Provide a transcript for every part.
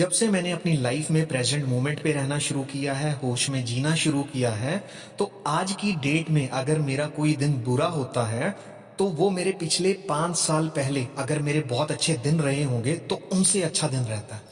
जब से मैंने अपनी लाइफ में प्रेजेंट मोमेंट पे रहना शुरू किया है, होश में जीना शुरू किया है तो आज की डेट में अगर मेरा कोई दिन बुरा होता है तो वो मेरे पिछले पाँच साल पहले अगर मेरे बहुत अच्छे दिन रहे होंगे तो उनसे अच्छा दिन रहता है।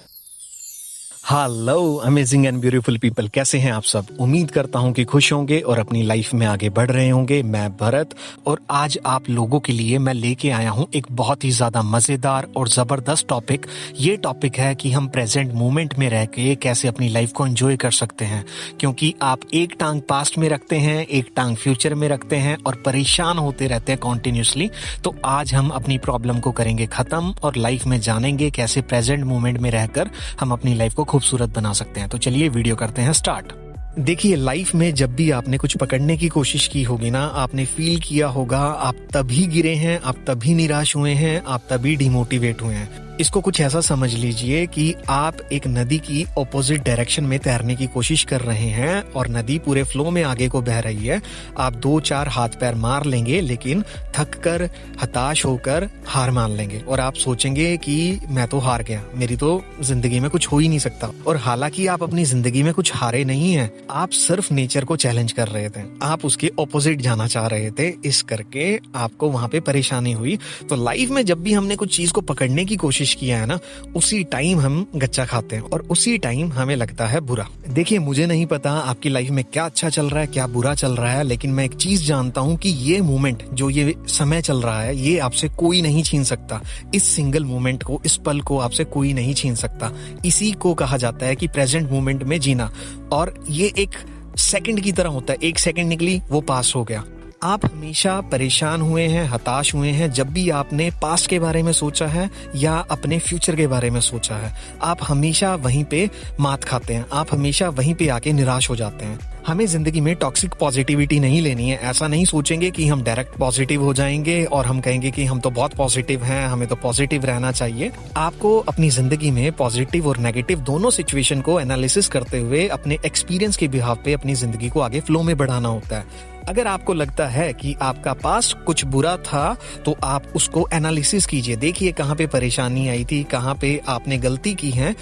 Hello amazing and beautiful people कैसे हैं आप सब? उम्मीद करता हूँ कि खुश होंगे और अपनी लाइफ में आगे बढ़ रहे होंगे। मैं भरत और आज आप लोगों के लिए मैं लेके आया हूँ एक बहुत ही ज़्यादा मज़ेदार और ज़बरदस्त टॉपिक ये टॉपिक है कि हम प्रेजेंट मोमेंट में रह के कैसे अपनी लाइफ को एंजॉय कर सकते हैं। क्योंकि आप एक टांग पास्ट में रखते हैं, एक टांग फ्यूचर में रखते हैं और परेशान होते रहते हैं कॉन्टिन्यूसली तो आज हम अपनी प्रॉब्लम को करेंगे खत्म और लाइफ में जानेंगे कैसे प्रेजेंट मोमेंट में रहकर हम अपनी लाइफ को खूबसूरत बना सकते हैं। तो चलिए वीडियो करते हैं स्टार्ट। देखिए लाइफ में जब भी आपने कुछ पकड़ने की कोशिश की होगी ना, आपने फील किया होगा, आप तभी गिरे हैं, आप तभी निराश हुए हैं, आप तभी डिमोटिवेट हुए हैं। इसको कुछ ऐसा समझ लीजिए कि आप एक नदी की ऑपोजिट डायरेक्शन में तैरने की कोशिश कर रहे हैं और नदी पूरे फ्लो में आगे को बह रही है। आप दो चार हाथ पैर मार लेंगे, लेकिन थक कर, हताश होकर हार मान लेंगे। और आप सोचेंगे कि मैं तो हार गया, मेरी तो ज़िंदगी में कुछ हो ही नहीं सकता। और हालाँकि आप अपनी ज़िंदगी में कुछ हारे नहीं है, आप सिर्फ़ नेचर को चैलेंज कर रहे थे। आप उसके ऑपोजिट जाना चाह रहे थे, इस करके आपको वहाँ पे परेशानी हुई। तो लाइफ में जब भी हमने कुछ चीज़ को पकड़ने की कोशिश कोशिश किया है ना, उसी टाइम हम गच्चा खाते हैं और उसी टाइम हमें लगता है बुरा। देखिए, मुझे नहीं पता आपकी लाइफ में क्या अच्छा चल रहा है, क्या बुरा चल रहा है, लेकिन मैं एक चीज़ जानता हूँ कि ये मोमेंट जो ये समय चल रहा है, ये आपसे कोई नहीं छीन सकता। इस सिंगल मोमेंट को, इस पल को आपसे कोई नहीं छीन सकता। इसी को कहा जाता है कि प्रेजेंट मोमेंट में जीना। और ये एक सेकंड की तरह होता है। एक सेकंड निकली, वो पास हो गया। आप हमेशा परेशान हुए हैं, हताश हुए हैं, जब भी आपने पास्ट के बारे में सोचा है या अपने फ्यूचर के बारे में सोचा है। आप हमेशा वहीं पे मात खाते हैं, आप हमेशा वहीं पे आके निराश हो जाते हैं। हमें ज़िंदगी में टॉक्सिक पॉजिटिविटी नहीं लेनी है, ऐसा नहीं सोचेंगे कि हम डायरेक्ट पॉजिटिव हो जाएँगे और हम कहेंगे कि हम तो बहुत पॉजिटिव हैं, हमें तो पॉजिटिव रहना चाहिए। आपको अपनी ज़िंदगी में पॉजिटिव और नेगेटिव दोनों सिचुएशन को एनालिसिस करते हुए अपने एक्सपीरियंस के बिहाव पे अपनी ज़िंदगी को आगे फ्लो में बढ़ाना होता है। अगर आपको लगता है कि आपका पास कुछ बुरा था तो आप उसको एनालिसिस कीजिए। देखिए कहाँ पे परेशानी आई थी, कहाँ पे आपने गलती की है।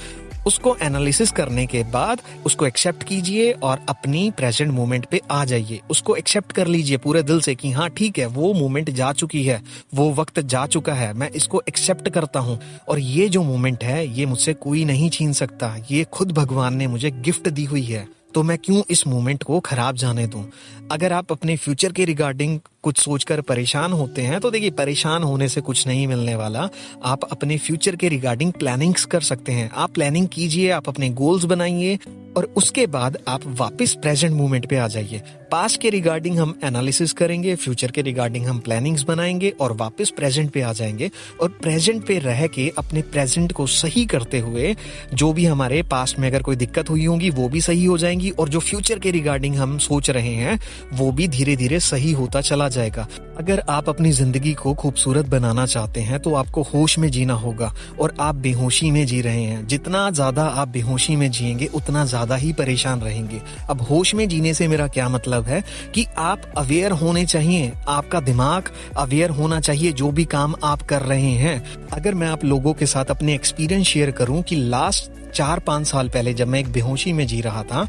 उसको एनालिसिस करने के बाद उसको एक्सेप्ट कीजिए और अपनी प्रेजेंट मोमेंट पे आ जाइए। उसको एक्सेप्ट कर लीजिए पूरे दिल से कि हाँ ठीक है, वो मोमेंट जा चुकी है, वो वक्त जा चुका है, मैं इसको एक्सेप्ट करता हूँ। और ये जो मोमेंट है, ये मुझसे कोई नहीं छीन सकता। ये खुद भगवान ने मुझे गिफ्ट दी हुई है। तो मैं क्यों इस मोमेंट को खराब जाने दूँ? अगर आप अपने फ्यूचर के रिगार्डिंग कुछ सोचकर परेशान होते हैं तो देखिए, परेशान होने से कुछ नहीं मिलने वाला। आप अपने फ्यूचर के रिगार्डिंग प्लानिंग्स कर सकते हैं। आप प्लानिंग कीजिए, आप अपने गोल्स बनाइए और उसके बाद आप वापस प्रेजेंट मोमेंट पे आ जाइए। पास के रिगार्डिंग हम एनालिसिस करेंगे फ्यूचर के रिगार्डिंग हम प्लानिंग्स बनाएँगे और वापस प्रेजेंट पे आ जाएँगे। और प्रेजेंट पे रह के अपने प्रेजेंट को सही करते हुए जो भी हमारे पास्ट में अगर कोई दिक्कत हुई होगी, वो भी सही हो जाएँगी और जो फ्यूचर के रिगार्डिंग हम सोच रहे हैं, वो भी धीरे धीरे सही होता चला जाएगा। अगर आप अपनी ज़िंदगी को खूबसूरत बनाना चाहते हैं तो आपको होश में जीना होगा और आप बेहोशी में जी रहे हैं। जितना ज़्यादा आप बेहोशी में जिएँगे, उतना ज़्यादा ही परेशान रहेंगे। अब होश में जीने से मेरा क्या मतलब है? कि आप अवेयर होने चाहिए। आपका दिमाग अवेयर होना चाहिए, जो भी काम आप कर रहे हैं। अगर मैं आप लोगों के साथ अपने एक्सपीरियंस शेयर करूँ कि लास्ट चार पाँच साल पहले जब मैं एक बेहोशी में जी रहा था,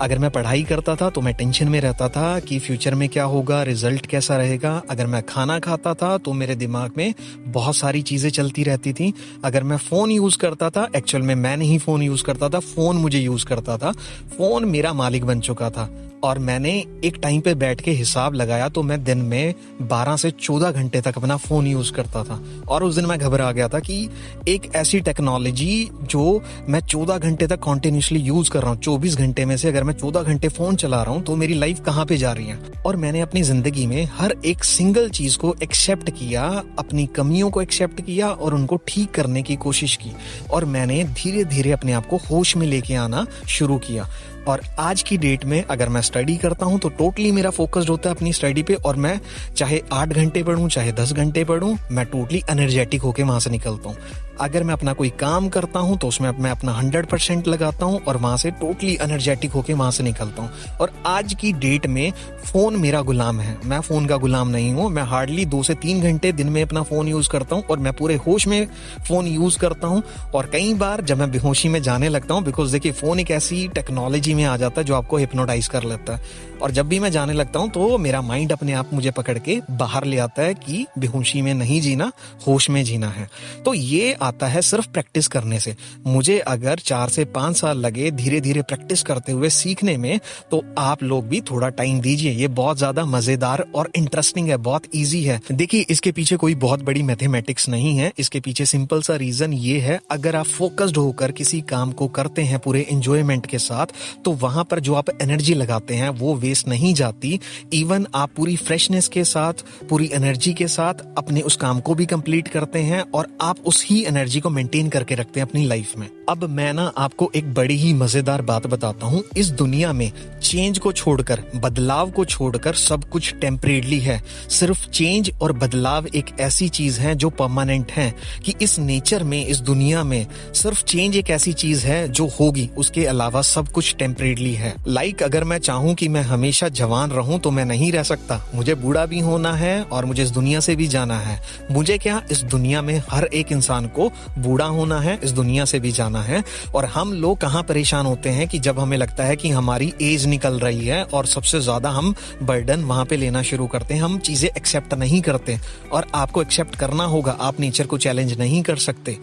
अगर मैं पढ़ाई करता था तो मैं टेंशन में रहता था कि फ्यूचर में क्या होगा, रिज़ल्ट कैसा रहेगा। अगर मैं खाना खाता था तो मेरे दिमाग में बहुत सारी चीज़ें चलती रहती थी। अगर मैं फ़ोन यूज़ करता था, एक्चुअल में मैं नहीं फ़ोन यूज़ करता था, फ़ोन मुझे यूज़ करता था। फ़ोन मेरा मालिक बन चुका था। और मैंने एक टाइम पे बैठ के हिसाब लगाया तो मैं दिन में 12 से 14 घंटे तक अपना फ़ोन यूज़ करता था। और उस दिन मैं घबरा गया था कि एक ऐसी टेक्नोलॉजी जो मैं 14 घंटे तक कॉन्टिन्यूसली यूज़ कर रहा हूँ 24 घंटे में से अगर मैं 14 घंटे फ़ोन चला रहा हूँ तो मेरी लाइफ कहाँ पे जा रही है? और मैंने अपनी ज़िंदगी में हर एक सिंगल चीज़ को एक्सेप्ट किया, अपनी कमियों को एक्सेप्ट किया और उनको ठीक करने की कोशिश की। और मैंने धीरे धीरे अपने आप को होश में लेके आना शुरू किया। और आज की डेट में अगर मैं स्टडी करता हूँ तो टोटली मेरा फोकस्ड होता है अपनी स्टडी पे, और मैं चाहे आठ घंटे पढ़ूं, चाहे दस घंटे पढ़ूं, मैं टोटली एनर्जेटिक होकर वहाँ से निकलता हूँ। अगर मैं अपना कोई काम करता हूँ तो उसमें मैं अपना हंड्रेड परसेंट लगाता हूँ, और वहाँ से टोटली एनर्जेटिक होकर वहाँ से निकलता हूँ। और आज की डेट में फ़ोन मेरा गुलाम है। मैं फ़ोन का गुलाम नहीं हूँ, मैं हार्डली दो से तीन घंटे दिन में अपना फ़ोन यूज़ करता हूँ, और मैं पूरे होश में फ़ोन यूज़ करता हूँ। और कई बार जब मैं बेहोशी में जाने लगता हूँ बिकॉज़ देखिए फ़ोन एक ऐसी टेक्नोलॉजी में आ जाता है, जो आपको हिप्नोटाइज कर लेता है। और जब भी मैं जाने लगता हूँ तो मेरा माइंड अपने आप मुझे पकड़ के बाहर ले आता है कि बेहोशी में नहीं जीना, होश में जीना है। तो ये आता है सिर्फ़ प्रैक्टिस करने से। मुझे अगर चार से पाँच साल लगे धीरे धीरे प्रैक्टिस करते हुए सीखने में तो आप लोग भी थोड़ा टाइम दीजिए। ये बहुत ज़्यादा मज़ेदार और इंटरेस्टिंग है, बहुत ईजी है। देखिए, इसके पीछे कोई बहुत बड़ी मैथमेटिक्स नहीं है। इसके पीछे सिंपल सा रीजन ये है, अगर आप फोकस्ड होकर किसी काम को करते हैं पूरे इंजॉयमेंट के साथ तो वहाँ पर जो आप एनर्जी लगाते हैं, वो वेस्ट नहीं जाती। इवन आप पूरी फ्रेशनेस के साथ, पूरी एनर्जी के साथ अपने उस काम को भी कंप्लीट करते हैं और आप उस ही एनर्जी को मेंटेन करके रखते हैं अपनी लाइफ में। अब मैं ना आपको एक बड़ी ही मज़ेदार बात बताता हूँ। इस दुनिया में चेंज को छोड़कर, बदलाव को छोड़कर सब कुछ टेम्परेली है। सिर्फ़ चेंज और बदलाव एक ऐसी चीज़ है जो परमानेंट है कि इस नेचर में, इस दुनिया में सिर्फ़ चेंज एक ऐसी चीज़ है जो होगी। उसके अलावा सब कुछ टेम्परेली है। लाइक like अगर मैं चाहूँ कि मैं हमेशा जवान रहूँ तो मैं नहीं रह सकता। मुझे बूढ़ा भी होना है और मुझे इस दुनिया से भी जाना है। मुझे क्या इस दुनिया में हर एक इंसान को बूढ़ा होना है, इस दुनिया से भी जाना है? और हम लोग कहाँ परेशान होते हैं कि जब हमें लगता है कि हमारी एज निकल रही है और सबसे ज़्यादा हम बर्डन वहाँ पे लेना शुरू करते हैं, हम चीज़ें एक्सेप्ट नहीं करते। और आपको एक्सेप्ट करना होगा, आप नेचर को चैलेंज नहीं कर सकते।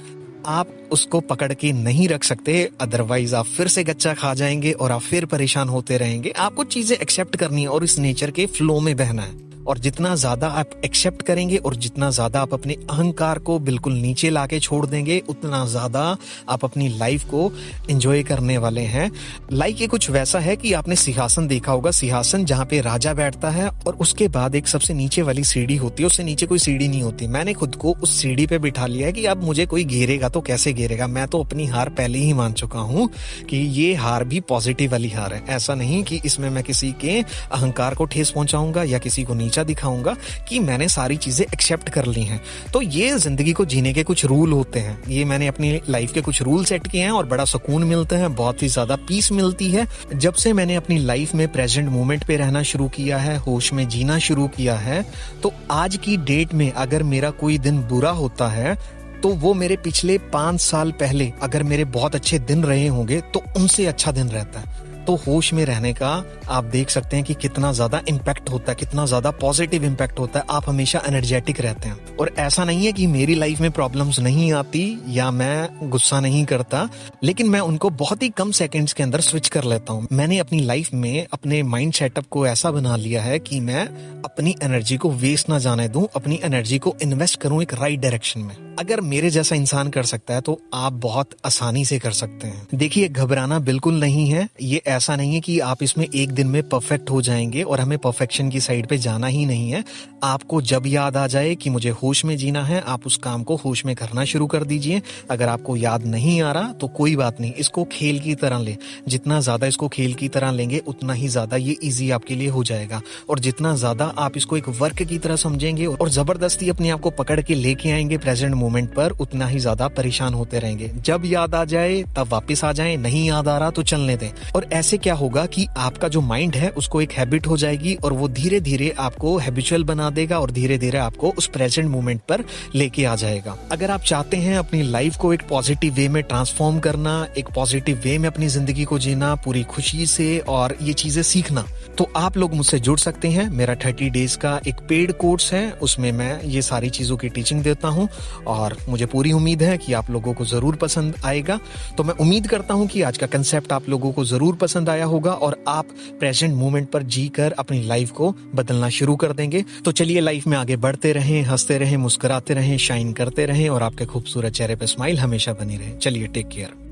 आप उसको पकड़ के नहीं रख सकते अदरवाइज़ आप फिर से गच्चा खा जाएँगे और आप फिर परेशान होते रहेंगे। आपको चीज़ें एक्सेप्ट करनी है और इस नेचर के फ्लो में बहना है। और जितना ज़्यादा आप एक्सेप्ट करेंगे और जितना ज़्यादा आप अपने अहंकार को बिल्कुल नीचे लाके छोड़ देंगे, उतना ज़्यादा आप अपनी लाइफ को एंजॉय करने वाले हैं। लाइक ये कुछ वैसा है कि आपने सिंहासन देखा होगा, सिंहासन जहाँ पे राजा बैठता है और उसके बाद एक सबसे नीचे वाली सीढ़ी होती है, उससे नीचे कोई सीढ़ी नहीं होती। मैंने खुद को उस सीढ़ी पे बिठा लिया है कि अब मुझे कोई घेरेगा तो कैसे घेरेगा? मैं तो अपनी हार पहले ही मान चुका हूँ कि ये हार भी पॉजिटिव वाली हार है। ऐसा नहीं कि इसमें मैं किसी के अहंकार को ठेस पहुंचाऊँगा या किसी को नीचे नीचा दिखाऊँगा कि मैंने सारी चीज़ें एक्सेप्ट कर ली हैं। तो ये ज़िंदगी को जीने के कुछ रूल होते हैं। ये मैंने अपनी लाइफ के कुछ रूल सेट किए हैं और बड़ा सुकून मिलता है, बहुत ही ज़्यादा पीस मिलती है। जब से मैंने अपनी लाइफ में प्रेजेंट मोमेंट पे रहना शुरू किया है, होश में जीना शुरू किया है तो आज की डेट में अगर मेरा कोई दिन बुरा होता है तो वो मेरे पिछले पाँच साल पहले अगर मेरे बहुत अच्छे दिन रहे होंगे तो उनसे अच्छा दिन रहता है। तो होश में रहने का आप देख सकते हैं कि कितना ज़्यादा इम्पैक्ट होता है, कितना ज़्यादा पॉजिटिव इम्पैक्ट होता है। आप हमेशा एनर्जेटिक रहते हैं। और ऐसा नहीं है कि मेरी लाइफ में प्रॉब्लम्स नहीं आती या मैं गुस्सा नहीं करता, लेकिन मैं उनको बहुत ही कम सेकेंड्स के अंदर स्विच कर लेता हूँ। मैंने अपनी लाइफ में अपने माइंड सेटअप को ऐसा बना लिया है कि मैं अपनी एनर्जी को वेस्ट ना जाने दूँ, अपनी एनर्जी को इन्वेस्ट करूँ एक राइट डायरेक्शन में। अगर मेरे जैसा इंसान कर सकता है तो आप बहुत आसानी से कर सकते हैं। देखिए, घबराना बिल्कुल नहीं है। ये ऐसा नहीं है कि आप इसमें एक दिन में परफेक्ट हो जाएँगे और हमें परफेक्शन की साइड पे जाना ही नहीं है। आपको जब याद आ जाए कि मुझे होश में जीना है, आप उस काम को होश में करना शुरू कर दीजिए। अगर आपको याद नहीं आ रहा तो कोई बात नहीं, इसको खेल की तरह ले। जितना ज़्यादा इसको खेल की तरह लेंगे, उतना ही ज़्यादा ये ईजी आपके लिए हो जाएगा। और जितना ज़्यादा आप इसको एक वर्क की तरह समझेंगे और ज़बरदस्ती अपने आप को पकड़ के लेके आएँगे प्रेजेंट मोमेंट पर, उतना ही ज़्यादा परेशान होते रहेंगे। जब याद आ जाए, तब वापिस आ जाए। नहीं याद आ रहा तो चलने दें। और ऐसे क्या होगा कि आपका जो माइंड है, उसको एक हैबिट हो जाएगी और वो धीरे धीरे आपको हैबिचुअल बना देगा और धीरे धीरे आपको उस प्रेजेंट मोमेंट पर लेके आ जाएगा। अगर आप चाहते हैं अपनी लाइफ को एक पॉजिटिव वे में ट्रांसफॉर्म करना, एक पॉजिटिव वे में अपनी ज़िंदगी को जीना, पूरी खुशी से और ये चीज़ें सीखना तो आप लोग मुझसे जुड़ सकते हैं। मेरा थर्टी डेज़ का एक पेड कोर्स है, उसमें मैं ये सारी चीज़ों की टीचिंग देता हूँ और मुझे पूरी उम्मीद है कि आप लोगों को ज़रूर पसंद आएगा। तो मैं उम्मीद करता हूँ कि आज का कंसेप्ट आप लोगों को ज़रूर पसंद आया होगा और आप प्रेजेंट मोमेंट पर जी कर अपनी लाइफ को बदलना शुरू कर देंगे। तो चलिए लाइफ में आगे बढ़ते रहें, हँसते रहें, मुस्कुराते रहें शाइन करते रहें और आपके खूबसूरत चेहरे पर स्माइल हमेशा बनी रहे। चलिए टेक केयर